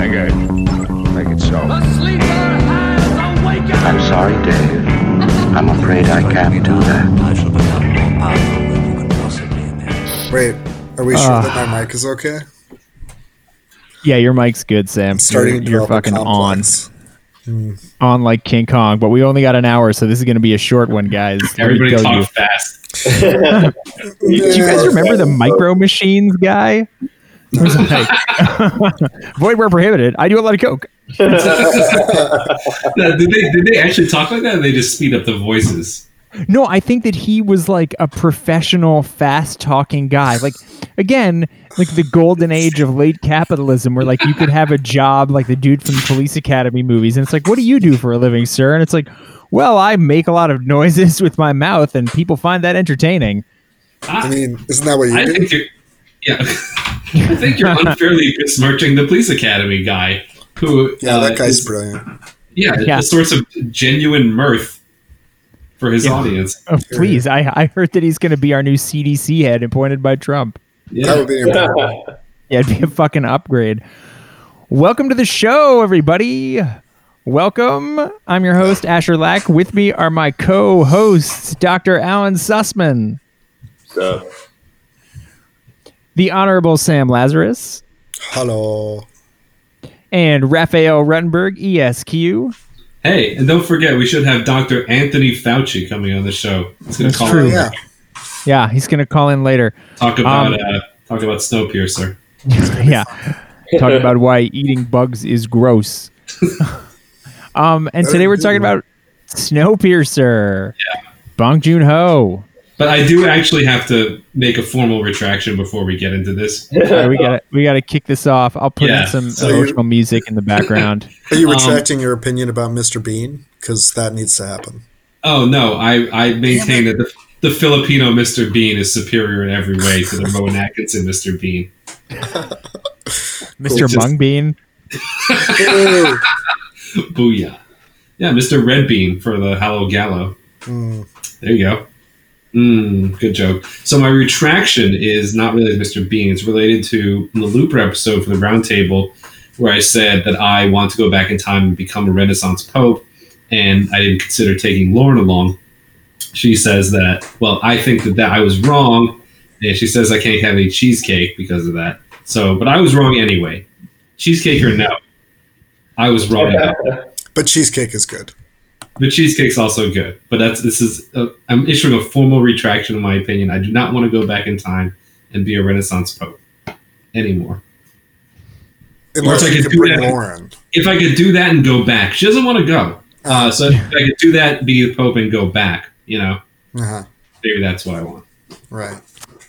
Okay. Make it so. I'm sorry, Dave. I'm afraid I can't do that. Wait, are we sure Ah. that my mic is okay? Yeah, your mic's good, Sam. Starting you're, you're develop a fucking on, complex. on like King Kong. But we only got an hour, so this is going to be a short one, guys. Let me Everybody tell talk you. fast. Do you guys remember the Micro Machines guy? He like, Void where prohibited. I do a lot of coke. No, did they did they actually talk like that? Or they just speed up the voices. No, I think that he was like a professional, fast talking guy. Like, again, like the golden age of late capitalism, where like you could have a job like the dude from the Police Academy movies. And it's like, what do you do for a living, sir? And it's like, well, I make a lot of noises with my mouth, and people find that entertaining. I mean, isn't that what you I do? think you're yeah. I think you're unfairly besmirching the police academy guy who Yeah, uh, that guy's is- brilliant. yeah, Yeah. a source of genuine mirth for his Yeah. audience. Oh, please, I, I heard that he's going to be our new CDC head appointed by Trump. That Yeah. would be incredible. Yeah, it'd be a fucking upgrade. Welcome to the show, everybody. Welcome. I'm your host, Asher Lack. With me are my co hosts, Dr. Alan Sussman, So, the Honorable Sam Lazarus, Hello. and Raphael Ruttenberg, ESQ. Hey, and don't forget, we should have Dr. Anthony Fauci coming on the show. He's going to That's call true. in, Yeah. Yeah, he's going to call in later. talk about Um, uh, talk about Snowpiercer. yeah. Talk about why eating bugs is gross. um, and today we're talking about Snowpiercer. Yeah. Bong Joon Ho. But I do actually have to make a formal retraction before we get into this. All right, we got to we got to kick this off. I'll put Yeah, in some so emotional music in the background. Are you Um, retracting your opinion about Mr. Bean? Because that needs to happen. Oh no, I, I maintain that the, the Filipino Mr. Bean is superior in every way to the Rowan Atkinson Mr. Bean. Mr. Just- Mung Bean. Ew. Booyah. Yeah, Mr. Red Bean for the Hallow Gallo. Mm. There you go. Mm, good joke. So my retraction is not related to Mr. Bean. It's related to the Looper episode for the Roundtable, where I said that I want to go back in time and become a Renaissance Pope, and I didn't consider taking Lauren along. She says that, well, I think that, that I was wrong, and she says I can't have any cheesecake because of that. So, but I was wrong anyway. Cheesecake or no? I was wrong. about. But cheesecake is good. The cheesecake's also good, but that's this is i I'm issuing a formal retraction in my opinion. I do not want to go back in time and be a Renaissance pope anymore. Unless I could do that. If I could do that and go back, she doesn't want to go. Uh, so if I could do that, be the pope, and go back, you know, Uh-huh. maybe that's what I want. Right.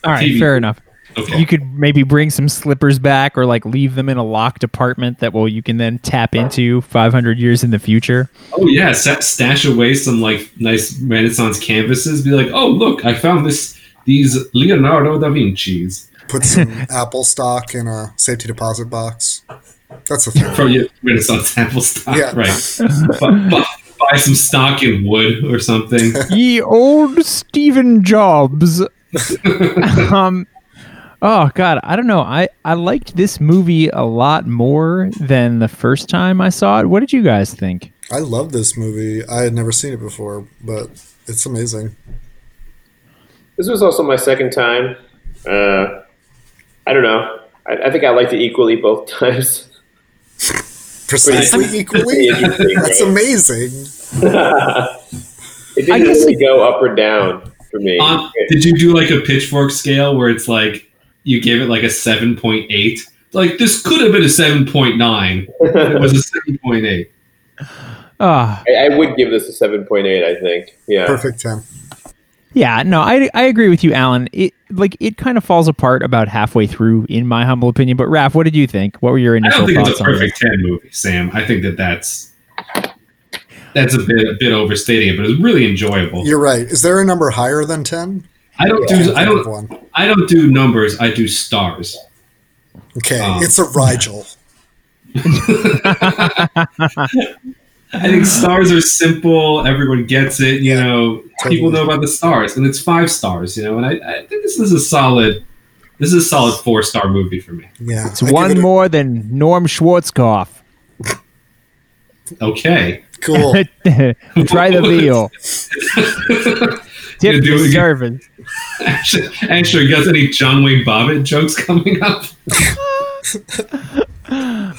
All right, TV. fair enough. Okay. You could maybe bring some slippers back or like leave them in a locked apartment that will you can then tap into 500 years in the future. oh yeah, set, stash away some like nice Renaissance canvases. Be like, oh look, I found this these Leonardo da Vinci's Put some apple stock in a safety deposit box. That's the thing. from your Renaissance apple stock, Yeah. right? Bu- bu- buy some stock in wood or something. Ye old Stephen Jobs. um Oh god, I don't know. I I liked this movie a lot more than the first time I saw it. What did you guys think? I love this movie. I had never seen it before, but it's amazing. this was also my second time. Uh, I don't know. I, I think I liked it equally both times. Precisely equally? That's amazing. It I didn't guess really it- go up or down for me. Um, did you do like a pitchfork scale where it's like you gave it like a seven point eight? Like this could have been a seven point nine. It was a seven point eight. Ah, I, I would give this a seven point eight. I think. Yeah. Perfect 10. Yeah, no, I, I agree with you, Alan. It like it kind of falls apart about halfway through, in my humble opinion. But Raph, what did you think? What were your I initial don't think thoughts it's a on it? perfect ten movie, Sam. I think that that's that's a bit a bit overstating it, but it's really enjoyable. You're right. Is there a number higher than 10? I don't do I don't one. I don't do numbers. I do stars. Okay, Um, it's a Rigel. I think stars are simple. Everyone gets it. You know, Totally. people know about the stars, and it's five stars. You know, and I, I think this is a solid. This is a solid four star movie for me. Yeah, It's I one it a- more than Norm Schwarzkopf. Okay. Cool. Try the veal. Tip do the it again. servant. Actually, actually, you guys any John Wayne Bobbitt jokes coming up?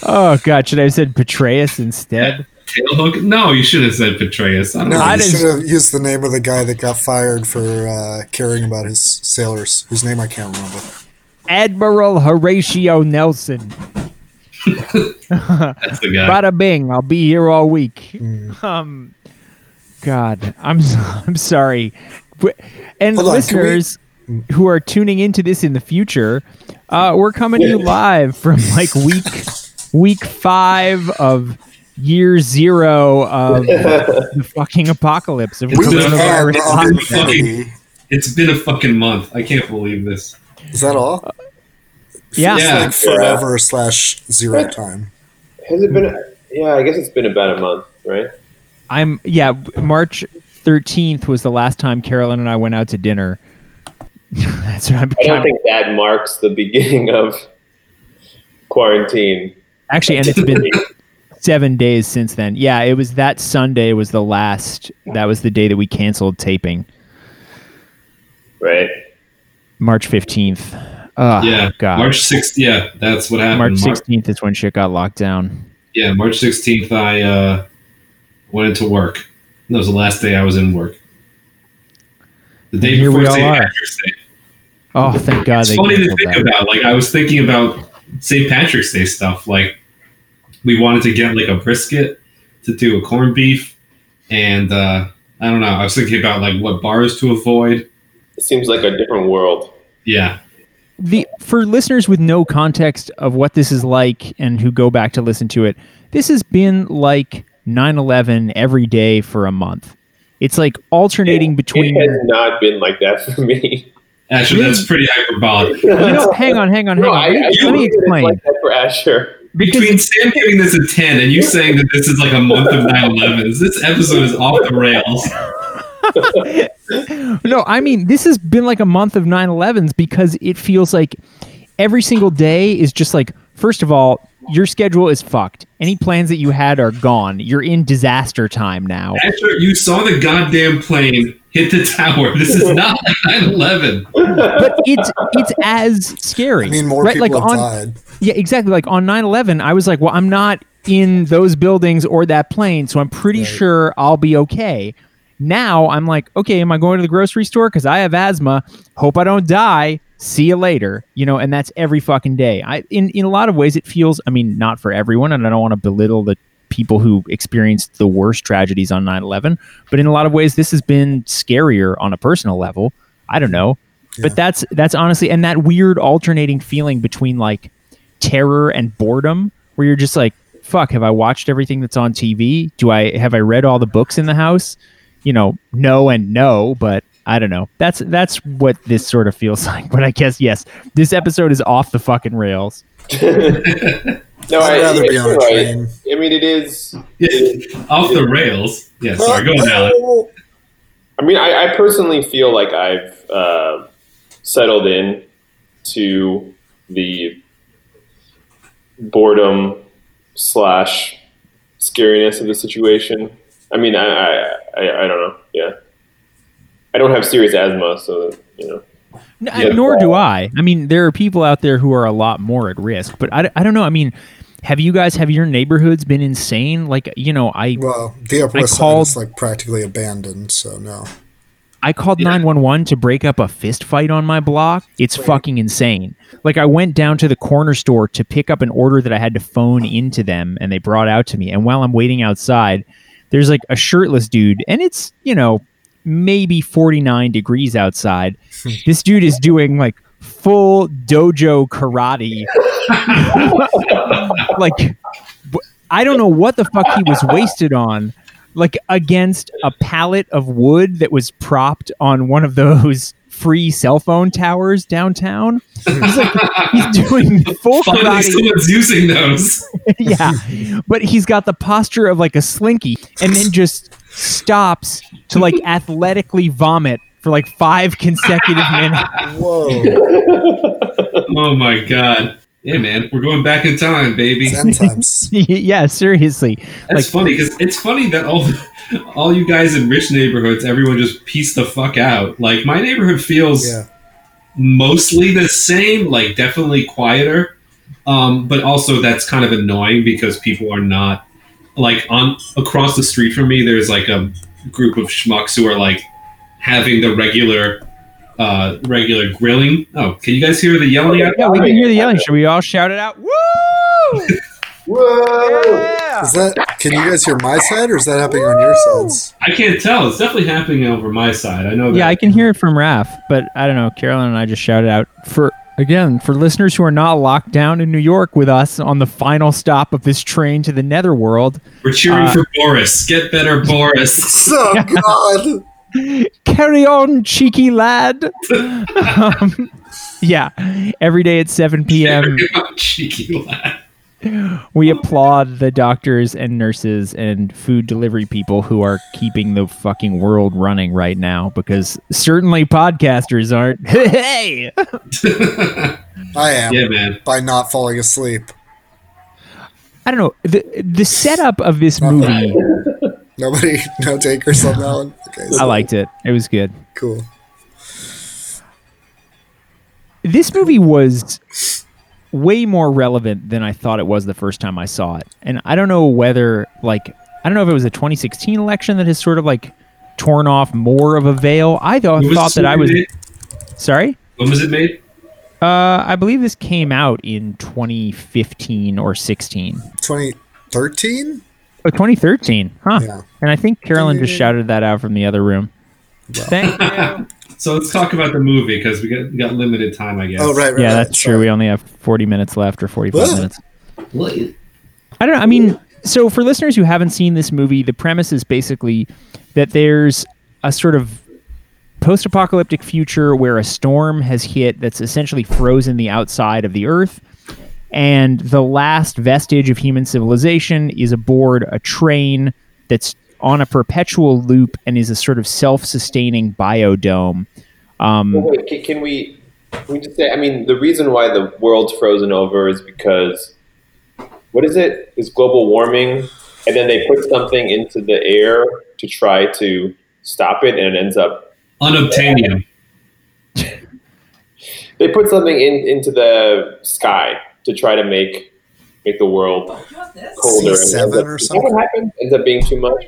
Oh God, should I have said Petraeus instead? Tailhook? No, you should have said Petraeus. I don't No, know. I you didn't- should have used the name of the guy that got fired for uh, caring about his sailors, whose name I can't remember. Admiral Horatio Nelson. That's the guy. Bada bing, I'll be here all week. Mm. Um, God, I'm I'm sorry, But- and Hold on, we- listeners who are tuning into this in the future, uh, we're coming to you live from like week week five of year zero of the fucking apocalypse of Week Week It's been- ten coronavirus. of been infinity. It's been a fucking month. I can't believe this. Is that all? Yeah. It's Yeah. like forever slash zero time. Has it been? Yeah, I guess it's been about a month, right? I'm yeah. March thirteenth was the last time Carolyn and I went out to dinner. That's what I'm. I don't think that marks the beginning of quarantine. actually, and it's been seven days since then. Yeah, it was that Sunday was the last. That was the day that we canceled taping. right? March fifteenth. Oh, yeah, God. March 6th. Yeah, that's what happened. March Mar- sixteenth is when shit got locked down. yeah, March 16th, I uh, went into work. That was the last day I was in work. The day here before we St. Patrick's Day. Oh, thank God It's they funny to think that. about. Like, I was thinking about St. Patrick's Day stuff. Like, we wanted to get like a brisket to do a corned beef, and uh, I don't know. I was thinking about like what bars to avoid. It seems like a different world. Yeah, the for listeners with no context of what this is like and who go back to listen to it this has been like 9-11 every day for a month it's like alternating between It has not been like that for me. actually, that's pretty hyperbolic. you know hang on hang on hang No, on I, I let me, let believe me it's explain like that for Asher. Between Sam giving this a 10 and you saying that this is like a month of 9 11s, this episode is off the rails. no i mean this has been like a month of 9-11s because it feels like every single day is just like first of all your schedule is fucked any plans that you had are gone you're in disaster time now After you saw the goddamn plane hit the tower, this is not like 9 11. but it's it's as scary I mean, more right? people like have on died. Yeah, exactly. Like on 9 11, I was like, well, I'm not in those buildings or that plane, so I'm pretty Right. sure I'll be okay. Now I'm like, okay, am I going to the grocery store? Because I have asthma. Hope I don't die. See you later. You know, and that's every fucking day. I in, in a lot of ways it feels, I mean, not for everyone, and I don't want to belittle the people who experienced the worst tragedies on 9 11, but in a lot of ways this has been scarier on a personal level. I don't know. Yeah. But that's that's honestly and that weird alternating feeling between like terror and boredom where you're just like fuck have i watched everything that's on tv do i have i read all the books in the house you know no and no but i don't know that's that's what this sort of feels like but i guess yes this episode is off the fucking rails No, I'd I, rather be on a right. train. I mean, it is. off the rails. Yeah, sorry, go on, Alan. I mean, I, I personally feel like I've uh, settled in to the boredom slash scariness of the situation. I mean, I, I, I, I don't know. Yeah, I don't have serious asthma, so you know. N- Yeah. nor do i i mean there are people out there who are a lot more at risk but I, I don't know i mean have you guys have your neighborhoods been insane like you know i Well, the Upper I West called- Side is like practically abandoned, so no. I called 911 to break up a fist fight on my block. It's fucking insane. Like I went down to the corner store to pick up an order that I had to phone into them and they brought out to me. And while I'm waiting outside, there's like a shirtless dude and it's, you know, maybe 49 degrees outside. this dude is doing like full dojo karate. like I don't know what the fuck he was wasted on like against a pallet of wood that was propped on one of those free cell phone towers downtown. He's like he's doing full Finally, karate. someone's using those. yeah. But he's got the posture of like a slinky and then just stops to like athletically vomit for like five consecutive minutes. Whoa. Oh my god. Yeah, man, we're going back in time, baby. Ten times. yeah, seriously. That's like- funny because it's funny that all all you guys in rich neighborhoods, everyone just pieced the fuck out. Like my neighborhood feels Yeah. mostly the same, like definitely quieter. Um, but also that's kind of annoying because people are not like on across the street from me. There's like a group of schmucks who are like having the regular uh regular grilling. Oh, can you guys hear the yelling out? Yeah, we can hear the yelling. Should we all shout it out? Woo! Whoa! Yeah! Is that? Can you guys hear my side, or is that happening on your sides? I can't tell. It's definitely happening over my side. I know that. Yeah, I can hear it from Raph, but I don't know. Carolyn and I just shouted out for again for listeners who are not locked down in New York with us on the final stop of this train to the netherworld. We're cheering Uh, for Boris. Get better, Boris. Oh God! Carry on, cheeky lad. um, yeah, every day at 7 p.m. Cheeky lad. we applaud the doctors and nurses and food delivery people who are keeping the fucking world running right now because certainly podcasters aren't. Hey, I am yeah, man. by not falling asleep. I don't know the the setup of this movie. Nobody, no takers on that one. Okay, I liked it. It was good. Cool. This movie was way more relevant than I thought it was the first time I saw it. And I don't know whether like I don't know if it was a 2016 election that has sort of like torn off more of a veil. I thought, thought that I was movie sorry. When was it made? Uh, I believe this came out in 2015 or 16. 2013. Oh, 2013. Huh. Yeah. And I think Carolyn just shouted that out from the other room. Thank you. So let's talk about the movie because we got, we got limited time, I guess. Oh right, right. yeah, right, that's true. We only have 40 minutes left or 45 What? minutes. Well, I don't know. I mean, so for listeners who haven't seen this movie, the premise is basically that there's a sort of post apocalyptic future where a storm has hit that's essentially frozen the outside of the earth. And the last vestige of human civilization is aboard a train that's on a perpetual loop and is a sort of self sustaining biodome. Um, Well, wait, can, can we? Can we just say? I mean, the reason why the world's frozen over is because what is it? Is global warming, and then they put something into the air to try to stop it, and it ends up. unobtainium. They put something in into the sky to try to make make the world colder. and C7 ends up- or is that What something? happens? Ends up being too much.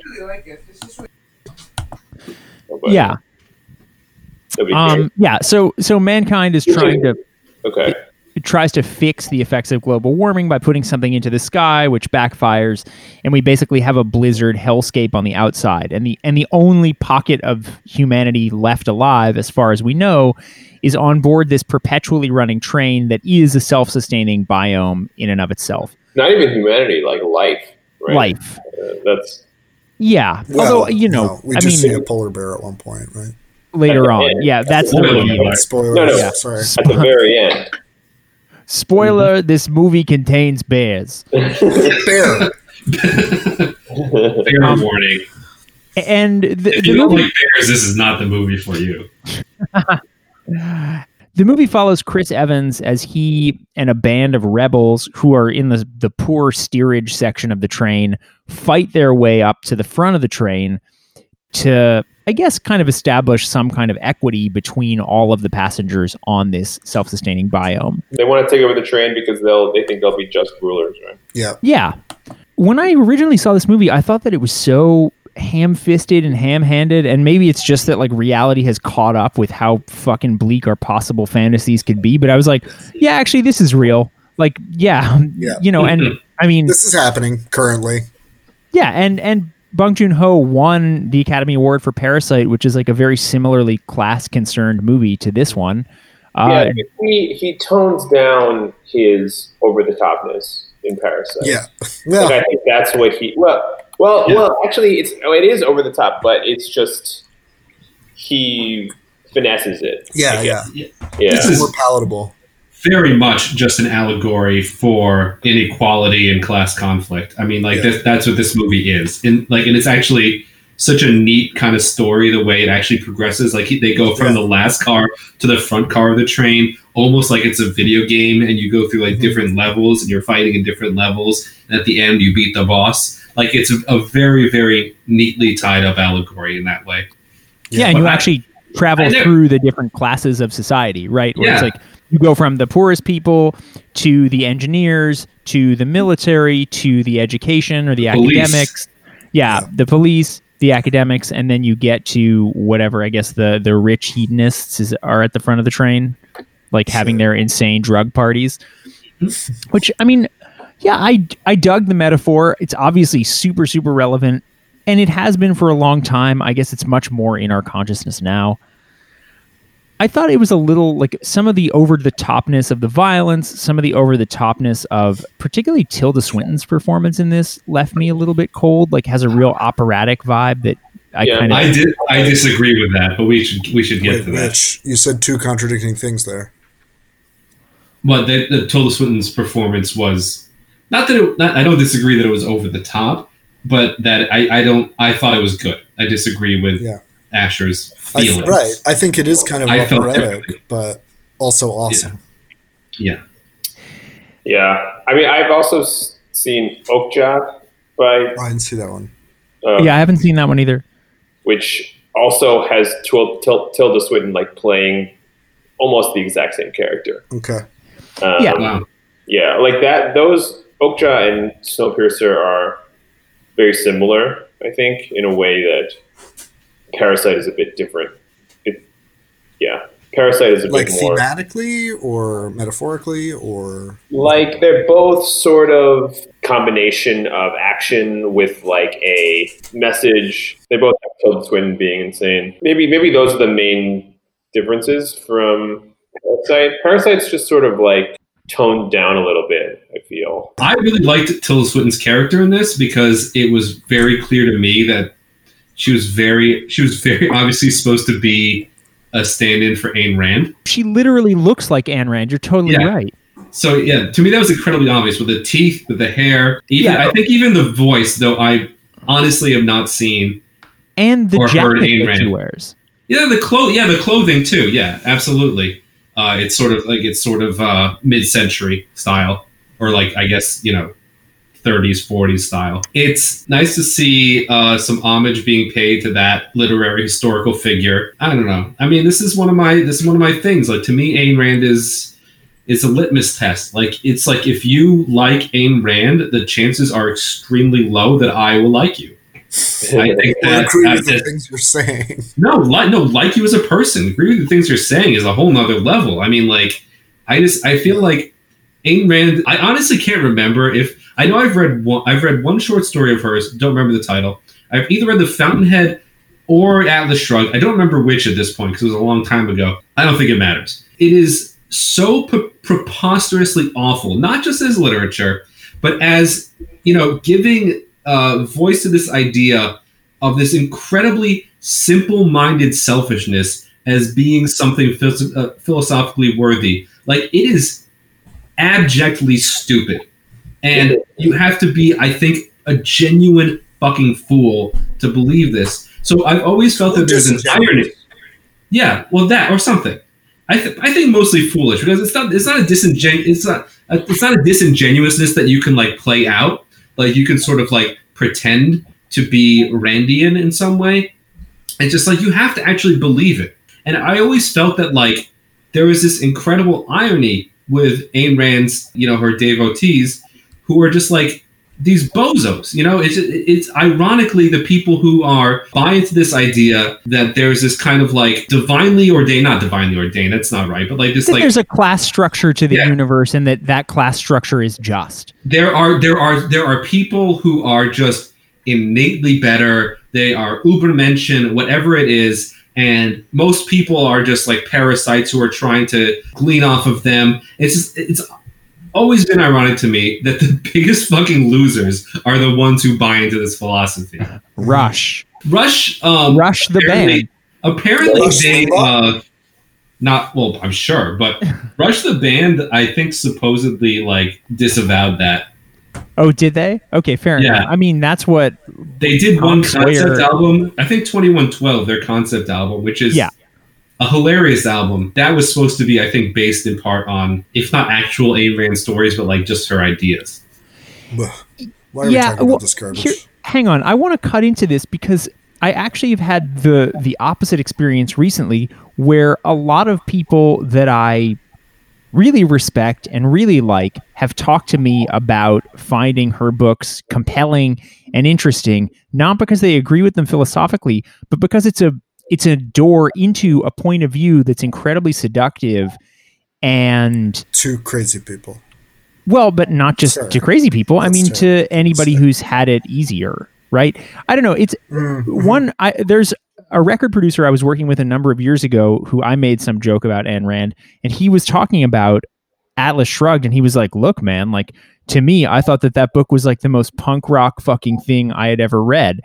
Oh, but yeah. Um, yeah. So, so mankind is trying to okay. It tries to fix the effects of global warming by putting something into the sky which backfires and we basically have a blizzard hellscape on the outside and the and the only pocket of humanity left alive as far as we know is on board this perpetually running train that is a self-sustaining biome in and of itself Not even humanity, like life. Right? life Uh, that's yeah Well, although you know no, we i just see a polar bear at one point, right? later on yeah that's the Spoiler reveal. alert. Spoiler. No, no. yeah. Sorry. at the very end. Spoiler this movie contains bears Bear. Fair Um, warning. and the, If the you don't movie like bears, this is not the movie for you. The movie follows Chris Evans as he and a band of rebels who are in the the poor steerage section of the train fight their way up to the front of the train to I guess kind of establish some kind of equity between all of the passengers on this self-sustaining biome. They want to take over the train because they'll they think they'll be just rulers, right? Yeah. Yeah. When I originally saw this movie, I thought that it was so ham-fisted and ham-handed and maybe it's just that like reality has caught up with how fucking bleak our possible fantasies could be, but I was like, yeah, actually this is real. Like, yeah, Yeah. you know, and mm-hmm. I mean, This is happening currently. yeah, and and Bong Joon Ho won the Academy Award for Parasite, which is like a very similarly class concerned movie to this one. Uh, yeah, he he tones down his over the topness in Parasite. Yeah. Like, Yeah. I think that's what he well well Yeah. well actually it's oh, it is over the top, but it's just he finesses it. Yeah. Yeah. Yeah. This is More palatable. Very much just an allegory for inequality and class conflict. I mean, like Yeah. this, that's what this movie is, and like, and it's actually such a neat kind of story the way it actually progresses. Like he- they go from Yeah. the last car to the front car of the train, almost like it's a video game, and you go through like Mhm. different levels, and you're fighting in different levels. And at the end, you beat the boss. Like it's a, a very, very neatly tied up allegory in that way. Yeah, and you I- actually travel never- through the different classes of society, right? Where it's Yeah. like you go from the poorest people to the engineers to the military to the education or the Police. academics. Yeah, the police, the academics, and then you get to whatever I guess the the rich hedonists is, are at the front of the train, like having their insane drug parties. Which I mean, yeah, I I dug the metaphor. It's obviously super super relevant, and it has been for a long time. I guess it's much more in our consciousness now. I thought it was a little like some of the over the topness of the violence, some of the over the topness of particularly Tilda Swinton's performance in this left me a little bit cold. Like has a real operatic vibe that I Yeah, kind of I did. I disagree with that, but we should we should get Wait, to that. You said two contradicting things there. But the, the Tilda Swinton's performance was not that it, not, I don't disagree that it was over the top, but that I, I don't I thought it was good. I disagree with Yeah. Asher's I, right. I think it is kind of I operatic, but also awesome. Yeah. Yeah, I mean, I've also s- seen Okja by, I didn't see that one. uh, yeah, I haven't seen that one either. which also has Til- Til- Tilda Swinton like playing almost the exact same character. Okay. Um, Yeah. Wow. yeah, like that. Those Okja and Snowpiercer are very similar, I think, in a way that Parasite is a bit different. It, yeah, Parasite is a Like bit more thematically or metaphorically or like they're both sort of combination of action with like a message. They both have Tilda Swinton being insane. Maybe maybe those are the main differences from Parasite. Parasite's just sort of like toned down a little bit. I feel. I really liked Tilda Swinton's character in this because it was very clear to me that she was very she was very obviously supposed to be a stand-in for Ayn Rand. She literally looks like Anne Rand. You're totally Yeah. right. So yeah, to me that was incredibly obvious with the teeth, with the hair, even Yeah. I think even the voice, though I honestly have not seen. And the Or heard jacket Ayn that she Rand. wears. Yeah, the clo yeah, the clothing too. Yeah, absolutely. Uh, it's sort of like it's sort of uh, mid-century style, or like I guess you know, 30s, 40s style. It's nice to see uh, some homage being paid to that literary historical figure. I don't know. I mean, this is one of my this is one of my things. Like to me, Ayn Rand is is a litmus test. Like it's like if you like Ayn Rand, the chances are extremely low that I will like you. I think that, agree that- with the things you're saying. no, like no, like you as a person. Agree with the things you're saying is a whole nother level. I mean, like, I just I feel like Ayn Rand. I honestly can't remember if I know I've read one. I've read one short story of hers. Don't remember the title. I've either read The Fountainhead or Atlas Shrugged. I don't remember which at this point because it was a long time ago. I don't think it matters. It is so pre- preposterously awful, not just as literature, but as you know, giving uh, voice to this idea of this incredibly simple-minded selfishness as being something uh, philosophically worthy. Like it is abjectly stupid, and you have to be, I think, a genuine fucking fool to believe this. So I've always felt that there's an irony. Yeah, well, that or something. I, th- I think mostly foolish because it's not it's not a disingen it's not a, it's not a disingenuousness that you can like play out like you can sort of like pretend to be Randian in some way. It's just like you have to actually believe it. And I always felt that like there was this incredible irony with Ayn Rand's, you know, her devotees who are just like these bozos, you know, it's it's ironically the people who are buy into this idea that there's this kind of like divinely ordained, not divinely ordained, that's not right, but like this like there's a class structure to the Yeah. universe, and that that class structure is just. there are there are there are people who are just innately better. They are Ubermenschen, whatever it is, and most people are just like parasites who are trying to glean off of them. It's just it's always been ironic to me that the biggest fucking losers are the ones who buy into this philosophy. Rush, Rush, um, Rush the apparently- band. Apparently, Rush they Limbaugh? uh, not well. I'm sure, but Rush the band, I think, supposedly like disavowed that Oh, did they? Okay, fair Yeah. enough. I mean, that's what. They did one Tom Sawyer- concept album. I think 2112, their concept album, which is Yeah. a hilarious album. That was supposed to be, I think, based in part on, if not actual Ayn Rand stories, but like just her ideas. Why are we yeah. talking Well, about this garbage? here, hang on. I want to cut into this because I actually have had the the opposite experience recently, where a lot of people that I really respect and really like have talked to me about finding her books compelling and interesting not because they agree with them philosophically but because it's a it's a door into a point of view that's incredibly seductive and to crazy people. well but not just Sure. to crazy people i mean true. to anybody who's had it easier right i don't know it's Mhm. one I there's a record producer I was working with a number of years ago who I made some joke about Ayn Rand and he was talking about Atlas Shrugged and he was like, "Look, man, like to me, I thought that that book was like the most punk rock fucking thing I had ever read."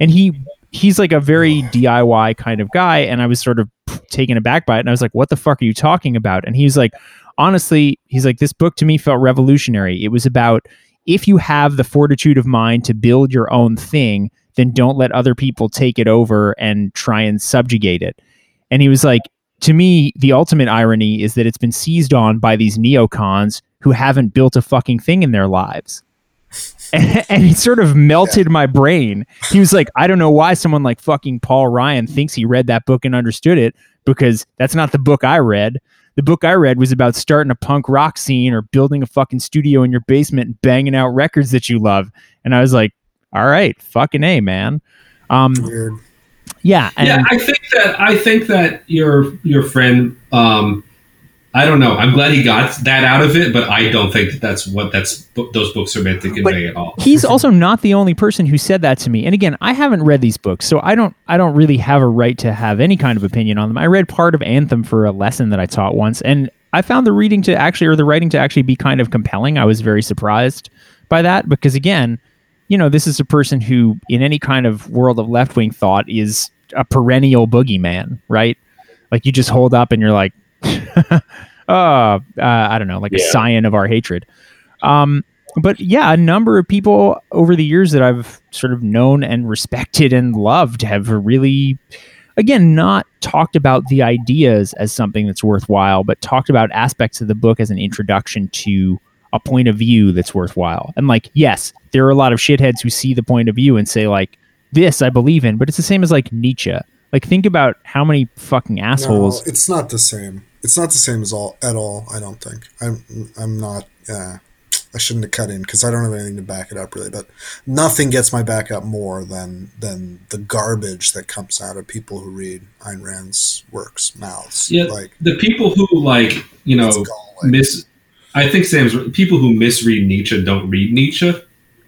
And he he's like a very DIY kind of guy and I was sort of taken aback by it and I was like, "What the fuck are you talking about?" And he was like, "Honestly, he's like this book to me felt revolutionary. It was about if you have the fortitude of mind to build your own thing, then don't let other people take it over and try and subjugate it. And he was like, to me, the ultimate irony is that it's been seized on by these neocons who haven't built a fucking thing in their lives. And, it sort of melted my brain. He was like, I don't know why someone like fucking Paul Ryan thinks he read that book and understood it because that's not the book I read. The book I read was about starting a punk rock scene or building a fucking studio in your basement and banging out records that you love. And I was like, all right, fucking A, man. Um, Weird. yeah. And yeah, I think that I think that your your friend, um, I don't know. I'm glad he got that out of it, but I don't think that that's what that's those books are meant to convey at all. he's also not the only person who said that to me. And again, I haven't read these books, so I don't I don't really have a right to have any kind of opinion on them. I read part of Anthem for a lesson that I taught once, and I found the reading to actually or the writing to actually be kind of compelling. I was very surprised by that because again, you know, this is a person who in any kind of world of left wing thought is a perennial boogeyman, right? Like you just hold up and you're like, oh, uh, I don't know, like a Yeah. scion of our hatred. Um, but yeah, a number of people over the years that I've sort of known and respected and loved have really, again, not talked about the ideas as something that's worthwhile, but talked about aspects of the book as an introduction to a point of view that's worthwhile. And like, yes, there are a lot of shitheads who see the point of view and say like, "This I believe in," but it's the same as like Nietzsche. Like, think about how many fucking assholes. No, it's not the same. It's not the same as all at all. I don't think. I'm. I'm not. Yeah, I shouldn't have cut in because I don't have anything to back it up really. But nothing gets my back up more than than the garbage that comes out of people who read Ayn Rand's works mouths. Yeah, Like the people who like you know it's miss. I think Sam's people who misread Nietzsche don't read Nietzsche.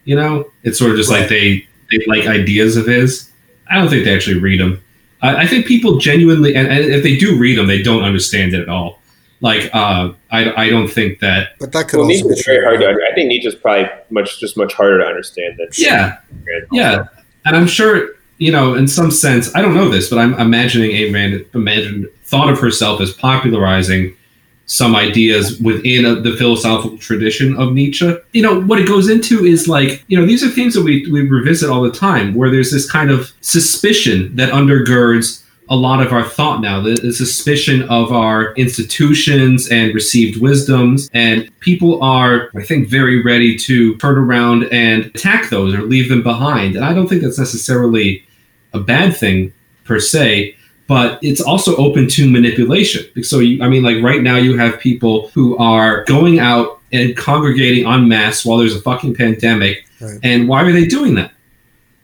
You know, it's sort of just like they they like ideas of his. I don't think they actually read them. I, I think people genuinely, and, and if they do read them, they don't understand it at all. Like, uh, I, I don't think that. but that could Well, also be Nietzsche's very hard to. I think Nietzsche's probably much just much harder to understand than. Yeah, yeah, and I'm sure you know, in some sense, I don't know this, but I'm imagining Ayn Rand imagined thought of herself as popularizing some ideas within a, the philosophical tradition of Nietzsche. You know, what it goes into is like, you know, these are things that we, we revisit all the time, where there's this kind of suspicion that undergirds a lot of our thought now, the, the suspicion of our institutions and received wisdoms. And people are, I think, very ready to turn around and attack those or leave them behind. And I don't think that's necessarily a bad thing per se but it's also open to manipulation. So, you, I mean, like right now, you have people who are going out and congregating en masse while there's a fucking pandemic. Right. And why are they doing that?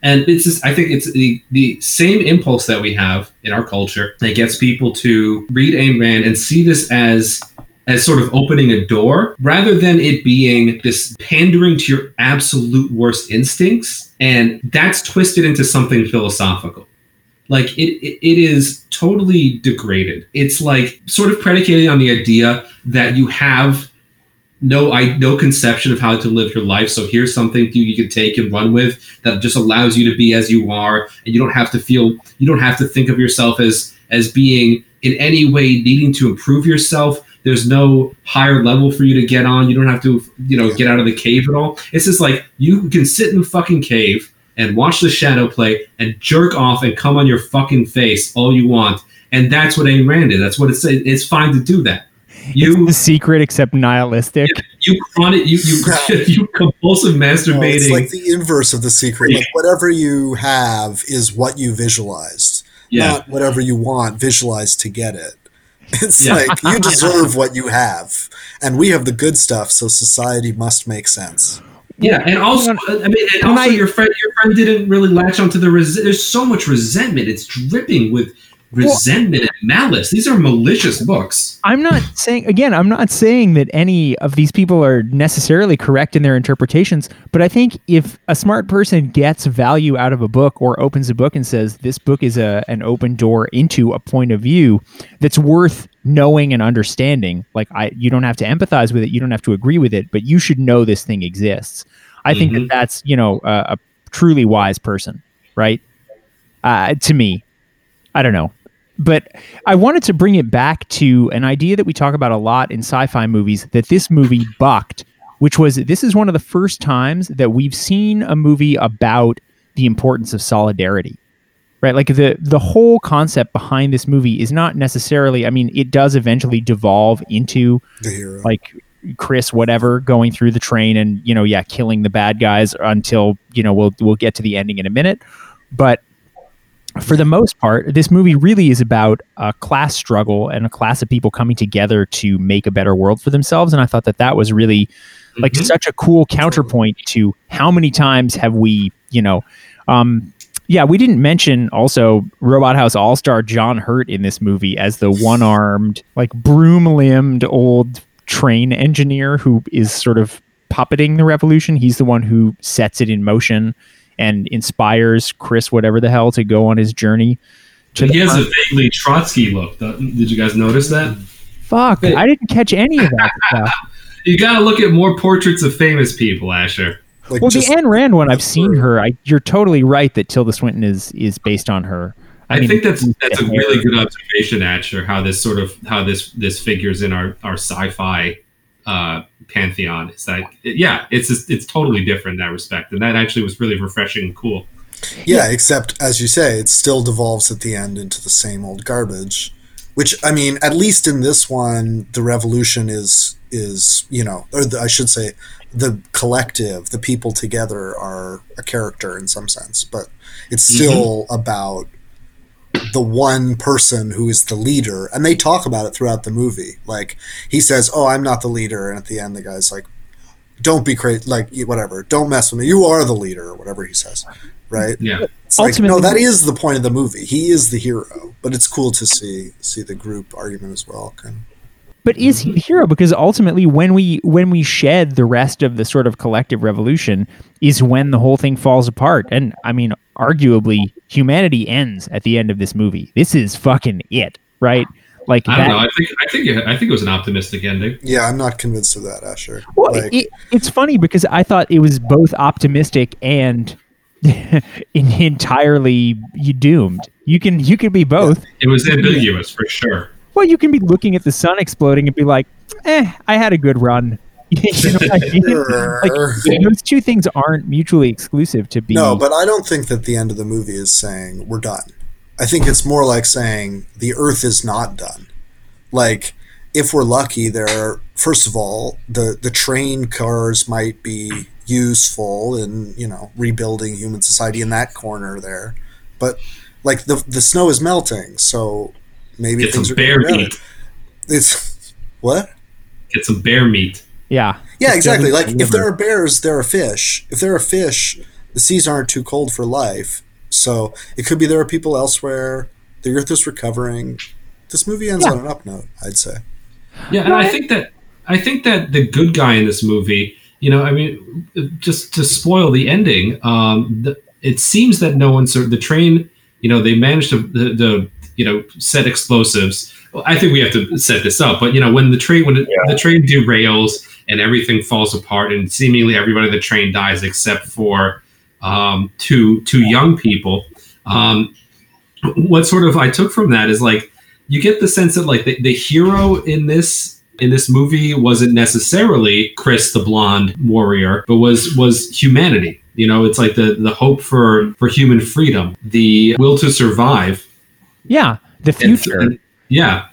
And it's just, I think it's the, the same impulse that we have in our culture that gets people to read Ayn Rand and see this as as sort of opening a door rather than it being this pandering to your absolute worst instincts and that's twisted into something philosophical like it, it, it is totally degraded it's like sort of predicated on the idea that you have no I no conception of how to live your life. So here's something you, you can take and run with that just allows you to be as you are, and you don't have to feel you don't have to think of yourself as as being in any way needing to improve yourself. There's no higher level for you to get on. You don't have to, you know, get out of the cave at all. It's just like you can sit in the fucking cave and watch the shadow play and jerk off and come on your fucking face all you want. And that's what Ayn Rand is. That's what it's it's fine to do that. You the secret except nihilistic. you chronic you you you compulsive No, masturbating. it's like the inverse of the secret. Like whatever you have is what you visualized, yeah. not whatever you want visualized to get it. It's Yeah. like you deserve what you have, and we have the good stuff, so society must make sense. Yeah, and also, I mean, and also, I- your friend, your friend didn't really latch onto the. Res- There's so much resentment; it's dripping with resentment and malice. These are malicious books. I'm not saying again, I'm not saying that any of these people are necessarily correct in their interpretations, but I think if a smart person gets value out of a book or opens a book and says this book is a an open door into a point of view that's worth knowing and understanding, like I you don't have to empathize with it, you don't have to agree with it, but you should know this thing exists. I think that Mhm. that's, you know, a, a truly wise person, right? Uh, to me, I don't know. But I wanted to bring it back to an idea that we talk about a lot in sci fi movies that this movie bucked, which was this is one of the first times that we've seen a movie about the importance of solidarity. Right? Like the the whole concept behind this movie is not necessarily I mean, it does eventually devolve into The hero. like Chris whatever going through the train and you know yeah killing the bad guys until you know we'll we'll get to the ending in a minute but for the most part this movie really is about a class struggle and a class of people coming together to make a better world for themselves and I thought that that was really like Mhm. such a cool counterpoint to how many times have we you know um yeah we didn't mention also robot house all-star john hurt in this movie as the one-armed like broom-limbed old train engineer who is sort of puppeting the revolution. He's the one who sets it in motion and inspires chris whatever the hell to go on his journey to he has front. a vaguely Trotsky look. Did you guys notice that? fuck i didn't catch any of that stuff You got to look at more portraits of famous people, Asher. like well, just, the Anne Rand one, I've seen her. I, you're totally right that Tilda Swinton is is based on her. I, mean, think that's that's a really good observation, Asher. How this sort of how this this figures in our our sci-fi uh, pantheon. Is that yeah, it's just, it's totally different in that respect, and that actually was really refreshing and cool. yeah, except as you say, it still devolves at the end into the same old garbage. Which I mean, at least in this one, the revolution is is you know, or the, I should say, the collective, the people together are a character in some sense, but it's mm-hmm. still about the one person who is the leader, and they talk about it throughout the movie. Like he says, "Oh, I'm not the leader," and at the end, the guy's like, "Don't be crazy, like whatever, don't mess with me. You are the leader," or whatever he says, right? Yeah, It's like, no, that is the point of the movie. He is the hero, but it's cool to see see the group argument as well. Kind of. But is he mm-hmm. the hero? Because ultimately, when we when we shed the rest of the sort of collective revolution, is when the whole thing falls apart. And I mean, arguably, humanity ends at the end of this movie. This is fucking it, right? Like I don't know. I think I think it, I think it was an optimistic ending. Yeah, I'm not convinced of that, Asher. Well, like, it, it's funny because I thought it was both optimistic and entirely doomed. You can you can be both. It was ambiguous for sure. Well, you can be looking at the sun exploding and be like, "Eh, I had a good run." you know I mean? Like, those two things aren't mutually exclusive to be. no, but I don't think that the end of the movie is saying we're done. I think it's more like saying the Earth is not done. Like, if we're lucky, there are first of all the the train cars might be useful in you know rebuilding human society in that corner there, but like the the snow is melting, so maybe Get things some bear better. meat. It's what? Get some bear meat. yeah, Yeah, Just exactly. doesn't Like if there are bears, there are fish. If there are fish, the seas aren't too cold for life. So it could be there are people elsewhere. The Earth is recovering. This movie ends Yeah. on an up note, I'd say. Yeah, and I think that I think that the good guy in this movie, you know, I mean, just to spoil the ending, um, the, it seems that no one sort of the train, you know, they managed to the, the you know set explosives. Well, I think we have to set this up, but you know, when the train when the train derails and everything falls apart, and seemingly everybody in the train dies except for um, two two young people. Um, what sort of I took from that is like you get the sense that like the, the hero in this in this movie wasn't necessarily Chris the blonde warrior, but was was humanity. You know, it's like the the hope for for human freedom, the will to survive. Yeah, the future. and- yeah.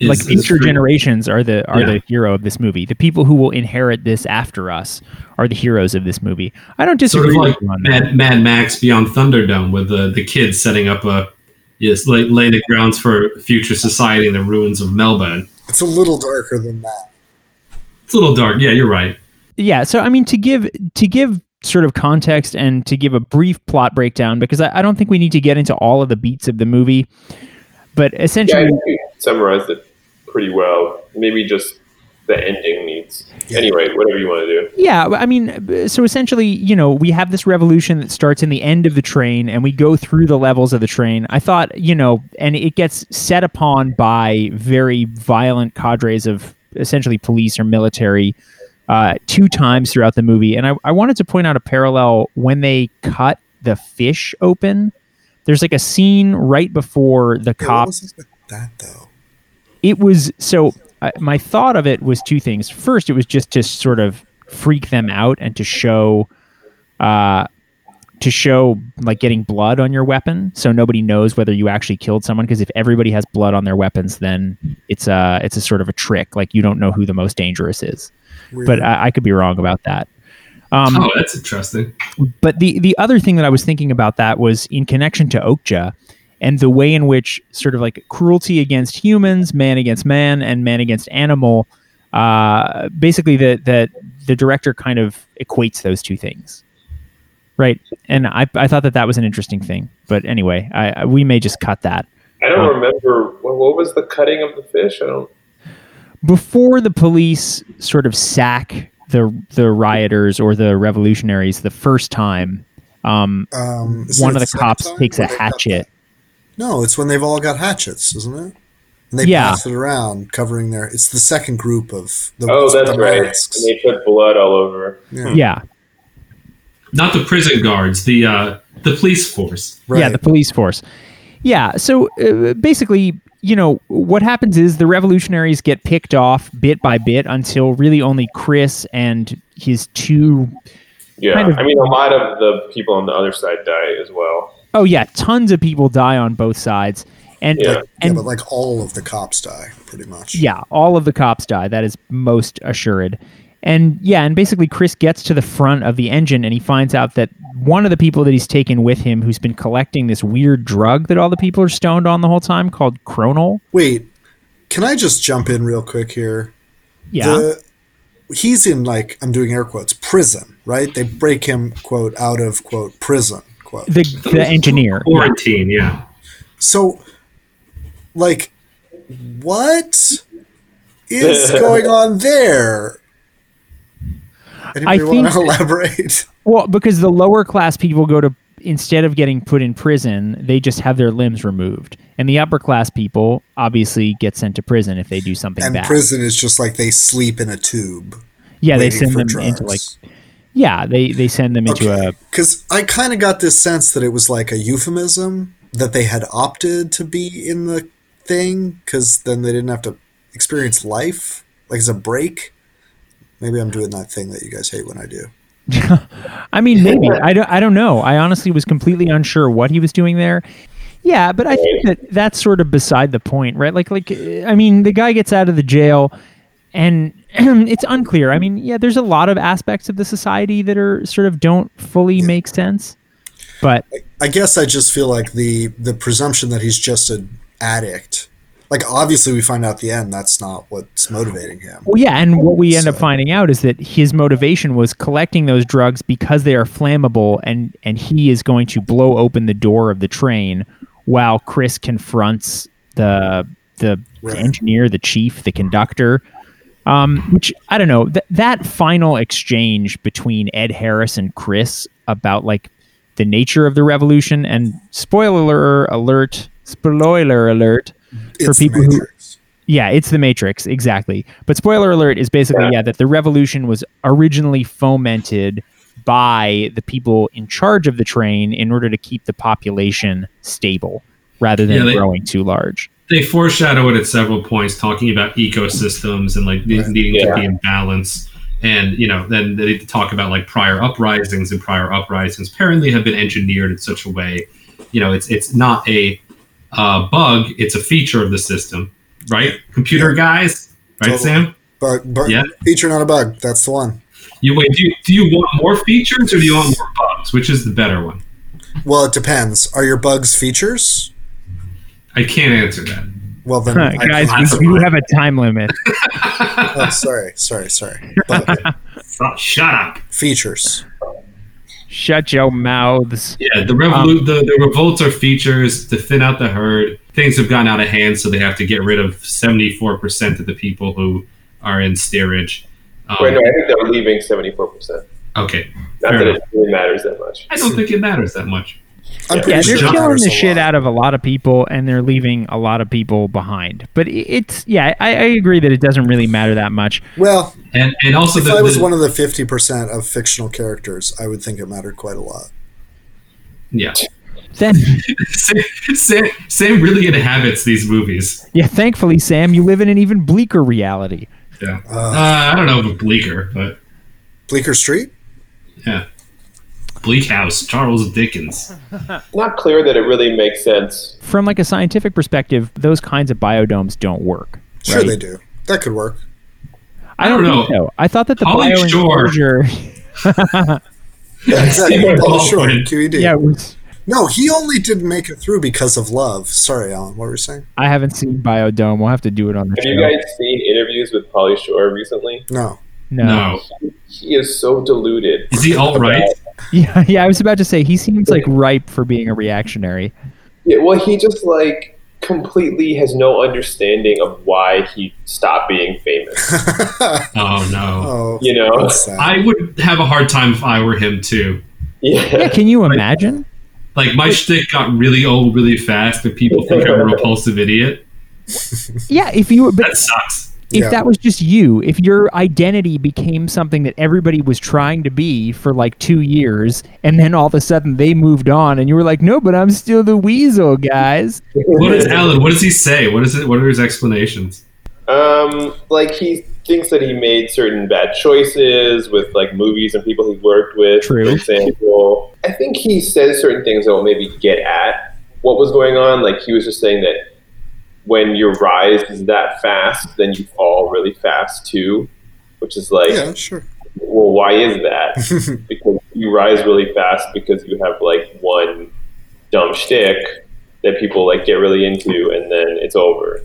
Is- like future generations are the are Yeah. the hero of this movie. The people who will inherit this after us are the heroes of this movie. I don't disagree. Sort disagree of with like you. Mad, Mad Max Beyond Thunderdome with the, the kids setting up a yes, lay, lay the grounds for future society in the ruins of Melbourne. It's a little darker than that. It's a little dark. Yeah, you're right. yeah so i mean to give to give sort of context and to give a brief plot breakdown because I, I don't think we need to get into all of the beats of the movie but essentially think you summarized it pretty well. Maybe just the ending needs. Anyway, whatever you want to do. yeah i mean so essentially you know we have this revolution that starts in the end of the train and we go through the levels of the train i thought you know and it gets set upon by very violent cadres of essentially police or military uh, two times throughout the movie. And I, I wanted to point out a parallel when they cut the fish open. There's like a scene right before the cop. was it with that though? It was so. Uh, my thought of it was two things. First, it was just to sort of freak them out and to show, uh, to show like getting blood on your weapon, so nobody knows whether you actually killed someone. Because if everybody has blood on their weapons, then it's a it's a sort of a trick. Like you don't know who the most dangerous is. Weird. But I, I could be wrong about that. Um, Oh, that's interesting. but the the other thing that I was thinking about that was in connection to Okja and the way in which sort of like cruelty against humans, man against man, and man against animal. Uh, basically, that that the director kind of equates those two things, right? And I I thought that that was an interesting thing. But anyway, I, I we may just cut that. I don't remember what, what was the cutting of the fish. I don't. Before the police sort of sack the the rioters or the revolutionaries the first time. Um, um, one of the second cops time takes a where they cut hatchet. No, it's when they've all got hatchets, isn't it? And they Yeah. pass it around, covering their. It's the second group of the. Oh, that's the right. masks. And they put blood all over. Yeah. Yeah, Not the prison guards, the uh, the police force. Right. yeah, the police force. Yeah, so uh, basically, you know, what happens is the revolutionaries get picked off bit by bit until really only Chris and his two Yeah, Kind of- I mean, a lot of the people on the other side die as well. oh yeah, tons of people die on both sides. And Yeah. yeah, and but like all of the cops die, pretty much. Yeah, all of the cops die. That is most assured. And yeah, and basically Chris gets to the front of the engine and he finds out that one of the people that he's taken with him who's been collecting this weird drug that all the people are stoned on the whole time called Kronole. Wait, can I just jump in real quick here? Yeah. The, he's in like I'm doing air quotes prison, right? They break him quote out of quote prison quote. the the engineer. Yeah. Quarantine, yeah. So, like, what is going on there? Anybody I want to think- elaborate? Well, because the lower class people go to instead of getting put in prison, they just have their limbs removed. And the upper class people obviously get sent to prison if they do something And bad. prison is just like they sleep in a tube. yeah, they send them drugs. into like yeah, they they send them into a Because I kind of got this sense that it was like a euphemism that they had opted to be in the thing because then they didn't have to experience life, like as a break. Maybe I'm doing that thing that you guys hate when I do. I mean, maybe I don't. I don't know. I honestly was completely unsure what he was doing there. Yeah, but I think that that's sort of beside the point, right? Like, like uh, I mean, the guy gets out of the jail, and it's unclear. I mean, yeah, there's a lot of aspects of the society that are sort of don't fully make sense. But I guess I just feel like the the presumption that he's just an addict. Like obviously we find out at the end that's not what's motivating him. well, yeah, and what we end up finding out is that his motivation was collecting those drugs because they are flammable, and and he is going to blow open the door of the train while Chris confronts the the, Right. the engineer, the chief, the conductor. Um, which I don't know th- that final exchange between Ed Harris and Chris about like the nature of the revolution and spoiler alert, spoiler alert It's the people who yeah, it's the Matrix, exactly. But spoiler alert is basically yeah that the revolution was originally fomented by the people in charge of the train in order to keep the population stable rather than Yeah, they- growing too large. they foreshadow it at several points, talking about ecosystems and like ne- Right. needing Yeah. to be in balance. And you know, then they talk about like prior uprisings and prior uprisings apparently have been engineered in such a way. You know, it's it's not a uh, bug; it's a feature of the system, right? Computer guys, right, Totally. Sam? But but Yeah. feature not a bug. That's the one. You wait. Do you, do you want more features or do you want more bugs? Which is the better one? Well, it depends. Are your bugs features? I can't answer that. Well then, Huh, guys, That's we do have a time limit. oh, sorry, sorry, sorry. But Oh, shut up. features. Shut your mouths. Yeah, the, revolu- the the revolts are features to thin out the herd. Things have gotten out of hand, so they have to get rid of seventy four percent of the people who are in steerage. Um, Right, no, I think they're leaving 74%. Okay, Not that enough. it really matters that much. I don't think it matters that much. I'm Yeah, pretty Yeah, sure they're it killing the shit lot. out of a lot of people, and they're leaving a lot of people behind. But it's yeah, I, I agree that it doesn't really matter that much. Well, And and also if the, I was the- one of the fifty percent of fictional characters, I would think it mattered quite a lot. yeah, Then Sam, Sam, Sam really inhabits these movies. yeah, thankfully, Sam, you live in an even bleaker reality. Yeah, Uh, uh, I don't know if bleaker, but Bleecker Street. yeah, Bleak House, Charles Dickens. Not clear that it really makes sense. From like a scientific perspective, those kinds of biodomes don't work. Sure, right? they do. That could work. I don't, I don't think so. I thought that the Pauly Shore. bioenclosure. Yeah, exactly. Stephen Oh, sure. QED. yeah, was, No, he only didn't make it through because of love. Sorry, Alan. What were you saying? I haven't seen Biodome. We'll have to do it on the Have show. you guys seen interviews with Pauly Shore recently? No. no. No, He is so deluded. is he alt right? Yeah, yeah. I was about to say he seems like ripe for being a reactionary. Yeah, well, he just like completely has no understanding of why he stopped being famous. Oh no. oh, You know? I would have a hard time if I were him too. Yeah, Yeah. can you imagine? Like my shtick got really old really fast, and people think I'm a repulsive idiot. Yeah, if you but That sucks. If Yeah. that was just you, if your identity became something that everybody was trying to be for like two years, and then all of a sudden they moved on, and you were like, no, but I'm still the weasel, guys. What is Alan? What does he say? What is it? What are his explanations? Um, like he thinks that he made certain bad choices with like movies and people he worked with. True. For example, I think he says certain things that will maybe get at what was going on. Like he was just saying that when your rise is that fast, then you fall really fast too, which is like, yeah, sure. well, why is that? because you rise really fast because you have like one dumb shtick that people like get really into, and then it's over.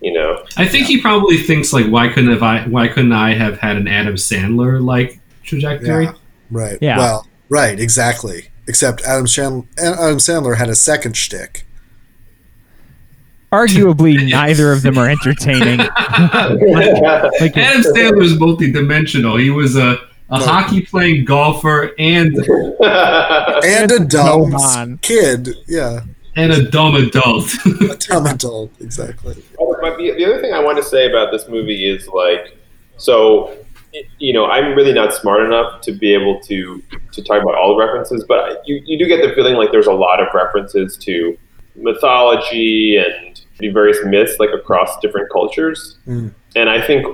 You know. I think he probably thinks like, why couldn't have I? Why couldn't I have had an Adam Sandler like trajectory? Yeah. Right. Yeah. Well, right, exactly. Except Adam, Shan- Adam Sandler had a second shtick. Arguably, neither of them are entertaining. Like, Adam Sandler was multidimensional. He was a, a No. hockey playing golfer and And a dumb Gohan. kid. Yeah. and a dumb adult. A dumb adult. Exactly. But the, the other thing I want to say about this movie is like, so you know, I'm really not smart enough to be able to to talk about all the references, but you, you do get the feeling like there's a lot of references to mythology and the various myths like across different cultures. Mm. And I think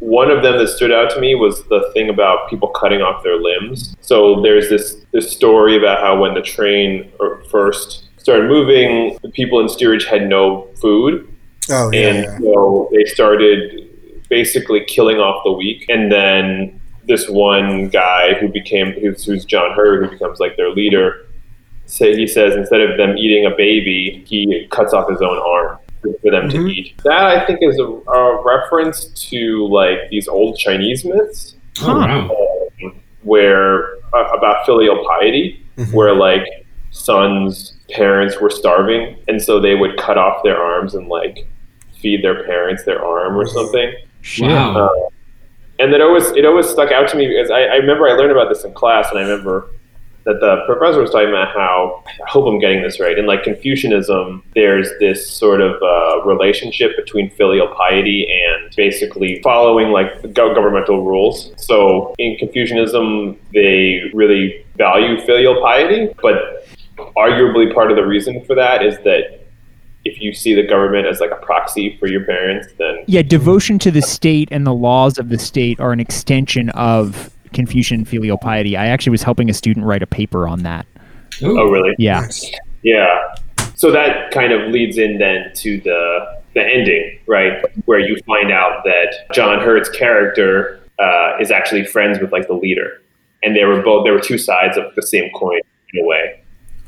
one of them that stood out to me was the thing about people cutting off their limbs. So there's this this story about how when the train er, first started moving, the people in steerage had no food, Oh, yeah. and yeah. so they started basically killing off the weak. And then this one guy who became who's, who's John Hurt, who becomes like their leader, say he says instead of them eating a baby, he cuts off his own arm for them to Mhm. eat. That I think is a, a reference to like these old Chinese myths oh wow! where uh, about filial piety, Mhm. where like sons' parents were starving, and so they would cut off their arms and like feed their parents their arm or something. Wow. Uh, and that always it always stuck out to me because I, I remember I learned about this in class, and I remember that the professor was talking about how I hope I'm getting this right. In like Confucianism, there's this sort of uh, relationship between filial piety and basically following like governmental rules. So in Confucianism, they really value filial piety, but arguably part of the reason for that is that if you see the government as like a proxy for your parents, then Yeah, devotion to the state and the laws of the state are an extension of Confucian filial piety. I actually was helping a student write a paper on that. oh really? Yeah. Nice. Yeah. So that kind of leads in then to the the ending, right, where you find out that John Hurt's character uh, is actually friends with like the leader, and they were both there were two sides of the same coin in a way.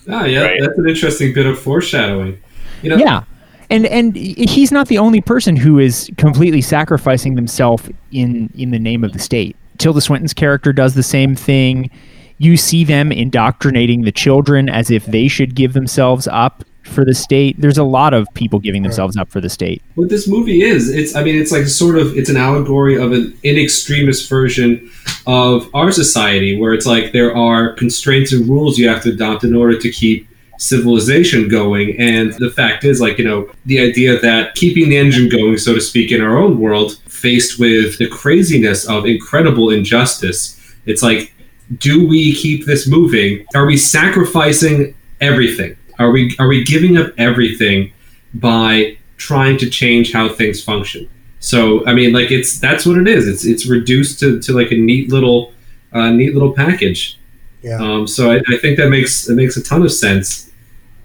Ah, yeah, Right. that's an interesting bit of foreshadowing. You know, Yeah. And and he's not the only person who is completely sacrificing themselves in in the name of the state. Tilda Swinton's character does the same thing. You see them indoctrinating the children as if they should give themselves up for the state. There's a lot of people giving themselves up for the state. what this movie is it's i mean it's like sort of it's an allegory of an in extremis version of our society where it's like there are constraints and rules you have to adopt in order to keep civilization going and the fact is like you know the idea that keeping the engine going so to speak in our own world faced with the craziness of incredible injustice it's like do we keep this moving are we sacrificing everything are we are we giving up everything by trying to change how things function. So I mean, like it's that's what it is. It's it's reduced to, to like a neat little uh, neat little package. Yeah. Um, so I, I think that makes it makes a ton of sense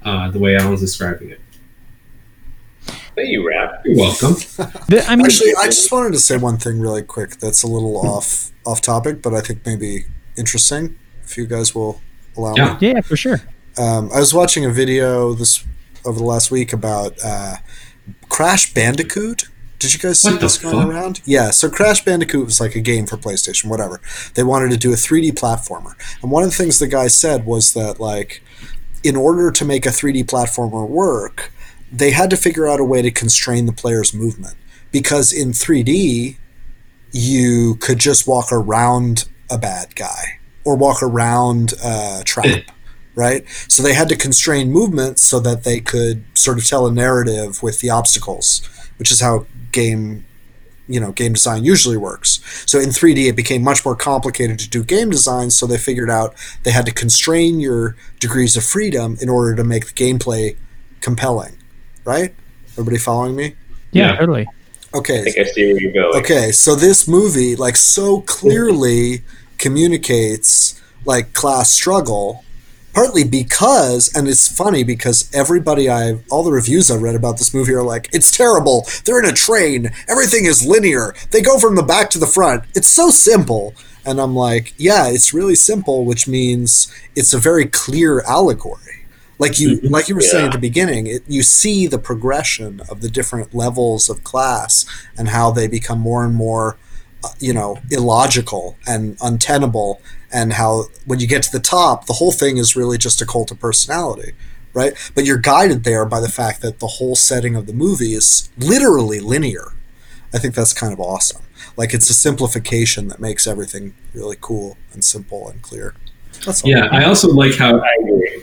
uh, the way Alan's describing it. Thank you, Rap. You're welcome. The- I mean, Actually, I just wanted to say one thing really quick. That's a little off off topic, but I think maybe interesting. If you guys will allow Yeah. me. yeah, for sure. Um, I was watching a video this over the last week about uh, Crash Bandicoot. Did you guys see What this going fuck? around? Yeah, so Crash Bandicoot was like a game for PlayStation, whatever. They wanted to do a 3D platformer. And one of the things the guy said was that, like, in order to make a 3D platformer work, they had to figure out a way to constrain the player's movement. Because in 3D, you could just walk around a bad guy or walk around a trap, hmm. right? So they had to constrain movement so that they could sort of tell a narrative with the obstacles, which is how game you know game design usually works so in 3d it became much more complicated to do game design so they figured out they had to constrain your degrees of freedom in order to make the gameplay compelling right everybody following me Yeah, Yeah. totally. okay I think I see where you're going. Okay, so this movie like so clearly communicates like class struggle partly because and it's funny because everybody I all the reviews I read about this movie are like it's terrible. They're in a train. Everything is linear. They go from the back to the front. It's so simple. And I'm like, yeah, it's really simple, which means it's a very clear allegory. Like you like you were saying at the beginning, it, you see the progression of the different levels of class and how they become more and more uh, you know, illogical and untenable, and how when you get to the top, the whole thing is really just a cult of personality, right? But you're guided there by the fact that the whole setting of the movie is literally linear. I think that's kind of awesome. Like it's a simplification that makes everything really cool and simple and clear. That's all. Yeah, I also like how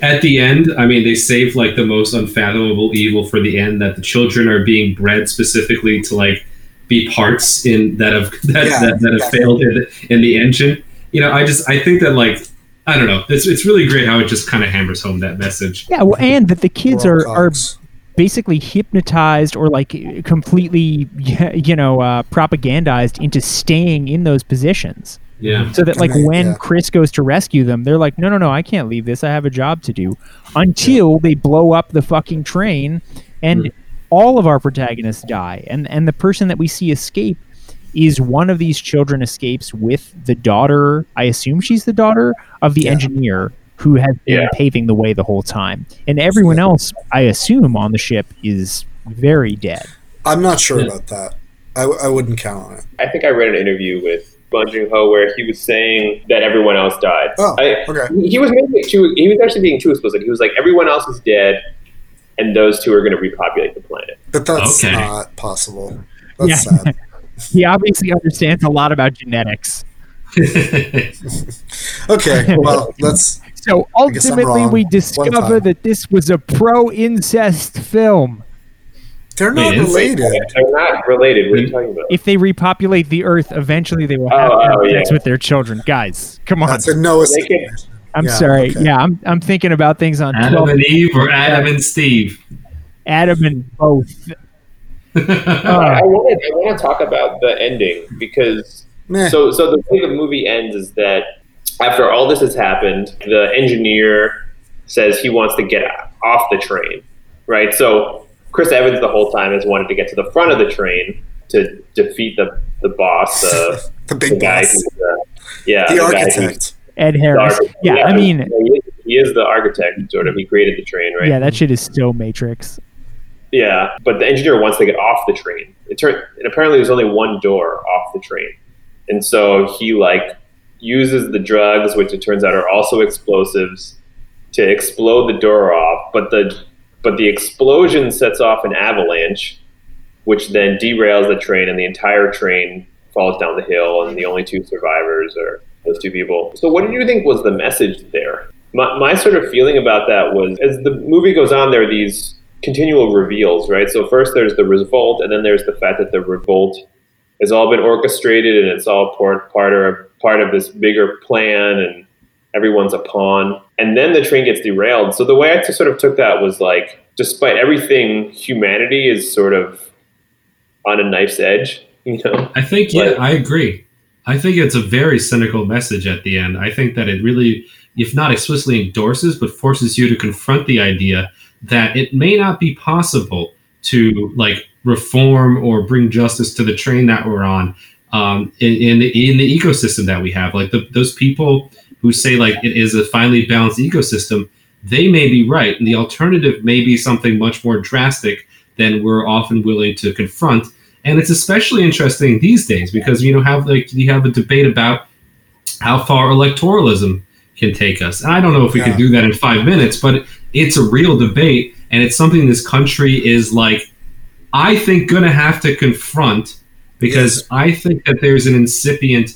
at the end, I mean, they save like the most unfathomable evil for the end that the children are being bred specifically to like be parts in that have that, Yeah, that, that have failed in the, in the engine. You know, I just I think that like I don't know, it's it's really great how it just kind of hammers home that message. Yeah, well, and that the kids We're all are, are basically hypnotized or like completely, you know, uh, propagandized into staying in those positions. Yeah. So that, like, when yeah. Chris goes to rescue them, they're like, no, no, no, I can't leave this. I have a job to do. Until they blow up the fucking train and all of our protagonists die. And, and the person that we see escape is one of these children escapes with the daughter, I assume she's the daughter of the Yeah. engineer who has been Yeah. paving the way the whole time. And everyone else, I assume, on the ship is very dead. I'm not sure Yeah. about that. I, I wouldn't count on it. I think I read an interview with Bong Joon Ho where he was saying that everyone else died. Oh, I, okay. He was making too. He was actually being too explicit. He was like, everyone else is dead, and those two are going to repopulate the planet. But that's Okay. not possible. That's Yeah. sad. He obviously understands a lot about genetics. Okay, well, let's. So ultimately, we discover that this was a pro incest film. They're not related. They're not related. What are you talking about? If they repopulate the Earth, eventually they will have Oh, oh, sex yeah. with their children. Guys, come on. That's a Noah. They can- I'm yeah, sorry. okay. Yeah, I'm, I'm thinking about things on Adam 12. and Eve or Adam and Steve. adamant both. I Uh, want to I want to talk about the ending because Meh. so so the way the movie ends is that after all this has happened, the engineer says he wants to get off the train, right? So Chris Evans the whole time has wanted to get to the front of the train to defeat the the boss, the, the the big guy boss, who's uh, yeah the guy who's architect. Ed Harris. architect. Yeah, I mean, he is, he is the architect, sort of. He created the train, right? yeah, that shit is so Matrix. Yeah, but the engineer wants to get off the train. It turned, and apparently there's only one door off the train, and so he like uses the drugs, which it turns out are also explosives, to explode the door off. But the but the explosion sets off an avalanche, which then derails the train, and the entire train falls down the hill, and the only two survivors are those two people. So, what did you think was the message there? My, my sort of feeling about that was as the movie goes on, there are these continual reveals, right? So, first there's the revolt, and then there's the fact that the revolt has all been orchestrated and it's all part, part, of, part of this bigger plan, and everyone's a pawn. And then the train gets derailed. So, the way I sort of took that was like, despite everything, humanity is sort of on a knife's edge, you know? I think, yeah, Right. I agree. I think it's a very cynical message at the end. I think that it really, if not explicitly endorses, but forces you to confront the idea that it may not be possible to like reform or bring justice to the train that we're on um, in, in, the, in the ecosystem that we have. Like the, those people who say like it is a finely balanced ecosystem, they may be right, and the alternative may be something much more drastic than we're often willing to confront and it's especially interesting these days because you know have like you have a debate about how far electoralism can take us. And I don't know if we Yeah. can do that in five minutes, but it's a real debate, and it's something this country is like, I think, going to have to confront because Yes. I think that there's an incipient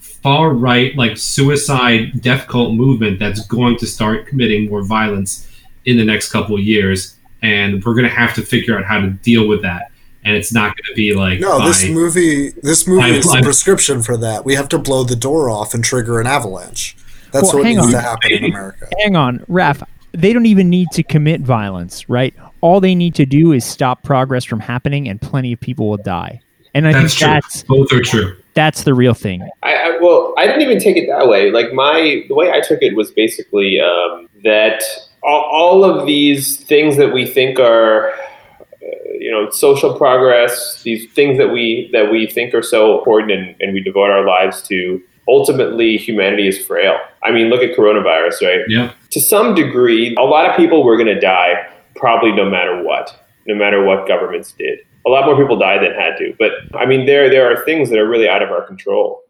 far right, like suicide death cult movement that's going to start committing more violence in the next couple of years, and we're going to have to figure out how to deal with that. And it's not going to be like No, this movie this movie I- is the I- prescription for that. We have to blow the door off and trigger an avalanche. That's Well, what needs on. to happen in America. Hang on, Raph. They don't even need to commit violence, right? All they need to do is stop progress from happening, and plenty of people will die. And I That's think true. that's Both are true. that's the real thing. I, I well, I didn't even take it that way. Like my the way I took it was basically um, that all, all of these things that we think are, uh, you know, social progress, these things that we that we think are so important and, and we devote our lives to. Ultimately, humanity is frail. I mean, look at coronavirus, right? Yeah. To some degree, a lot of people were going to die probably no matter what, no matter what governments did. A lot more people died than had to. But I mean, there there are things that are really out of our control.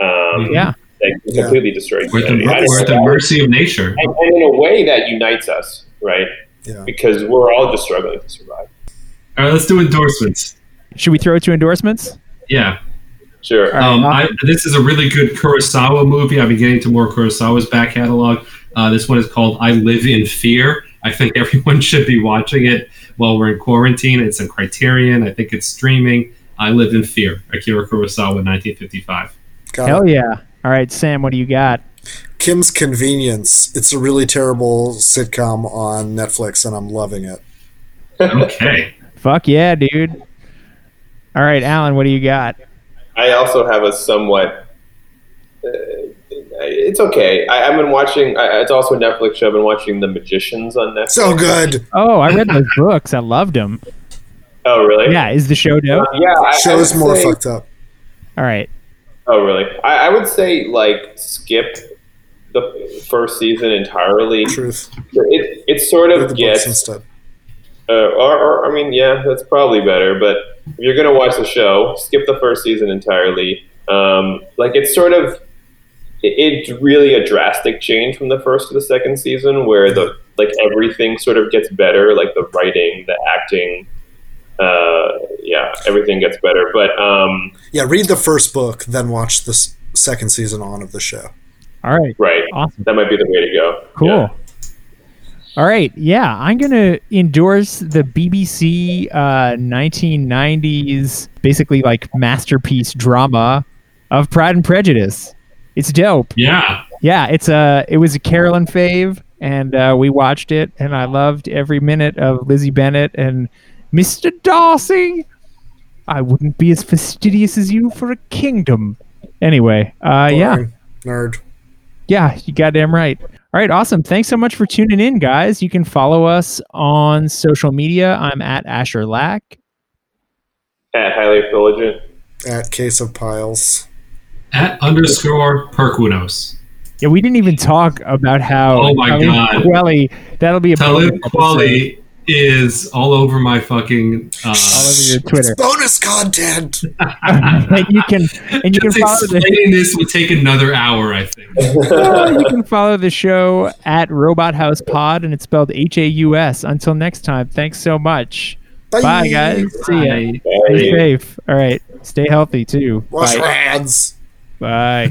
Um, Yeah. that can Yeah. completely destroy We're at, the, we're at the mercy of nature. and, and in a way that unites us, right? Yeah. Because we're all just struggling to survive. All right, let's do endorsements. Should we throw it to endorsements? Yeah. Sure. Um, I'll- I, this is a really good Kurosawa movie. I've been getting to more Kurosawa's back catalog. Uh, this one is called I Live in Fear. I think everyone should be watching it while we're in quarantine. It's a Criterion. I think it's streaming. I Live in Fear, Akira Kurosawa, 1955. Got Hell it. yeah! All right, Sam, what do you got? Kim's Convenience. It's a really terrible sitcom on Netflix, and I'm loving it. Okay. Fuck yeah, dude! All right, Alan, what do you got? I also have a somewhat. Uh, it's okay. I, I've been watching. I, it's also a Netflix show. I've been watching The Magicians on Netflix. So good. Oh, I read those books. I loved them. Oh, really? Yeah, is the show dope? Uh, yeah. I, I Show's would more say- fucked up. All right. Oh, really? I, I would say like skip the first season entirely. Truth. It it sort of the gets, instead. uh, or, or I mean, yeah, that's probably better. But if you're gonna watch the show, skip the first season entirely. Um, like it's sort of it, it's really a drastic change from the first to the second season, where the like everything sort of gets better, like the writing, the acting. Uh, yeah, everything gets better. But um, Yeah, read the first book, then watch the second season on of the show. All right. right, Awesome. that might be the way to go. Cool. Yeah. All right. Yeah, I'm going to endorse the BBC uh, 1990s, basically like masterpiece drama of Pride and Prejudice. It's dope. Yeah. Yeah, it's a it was a Carolyn fave. and uh, we watched it, and I loved every minute of Lizzie Bennet and Mr. Darcy. I wouldn't be as fastidious as you for a kingdom. Anyway, uh, yeah, Nerd. yeah, you goddamn right. All right, awesome. Thanks so much for tuning in, guys. You can follow us on social media. I'm at Asher Lack. At highly intelligent. At Case of Piles. At underscore Perkunos. Yeah, we didn't even talk about how. Oh my Talib God. Kweli, that'll be a Talib bonus Kweli is all over my fucking. Uh, all over your Twitter. Bonus content. and you can and you can just follow the explaining this would take another hour, I think. you can follow the show at Robot House Pod, and it's spelled H A U S. Until next time, thanks so much. Bye, guys. See ya. Bye. Stay safe. All right. Stay healthy too. Wash Bye. your hands. Bye.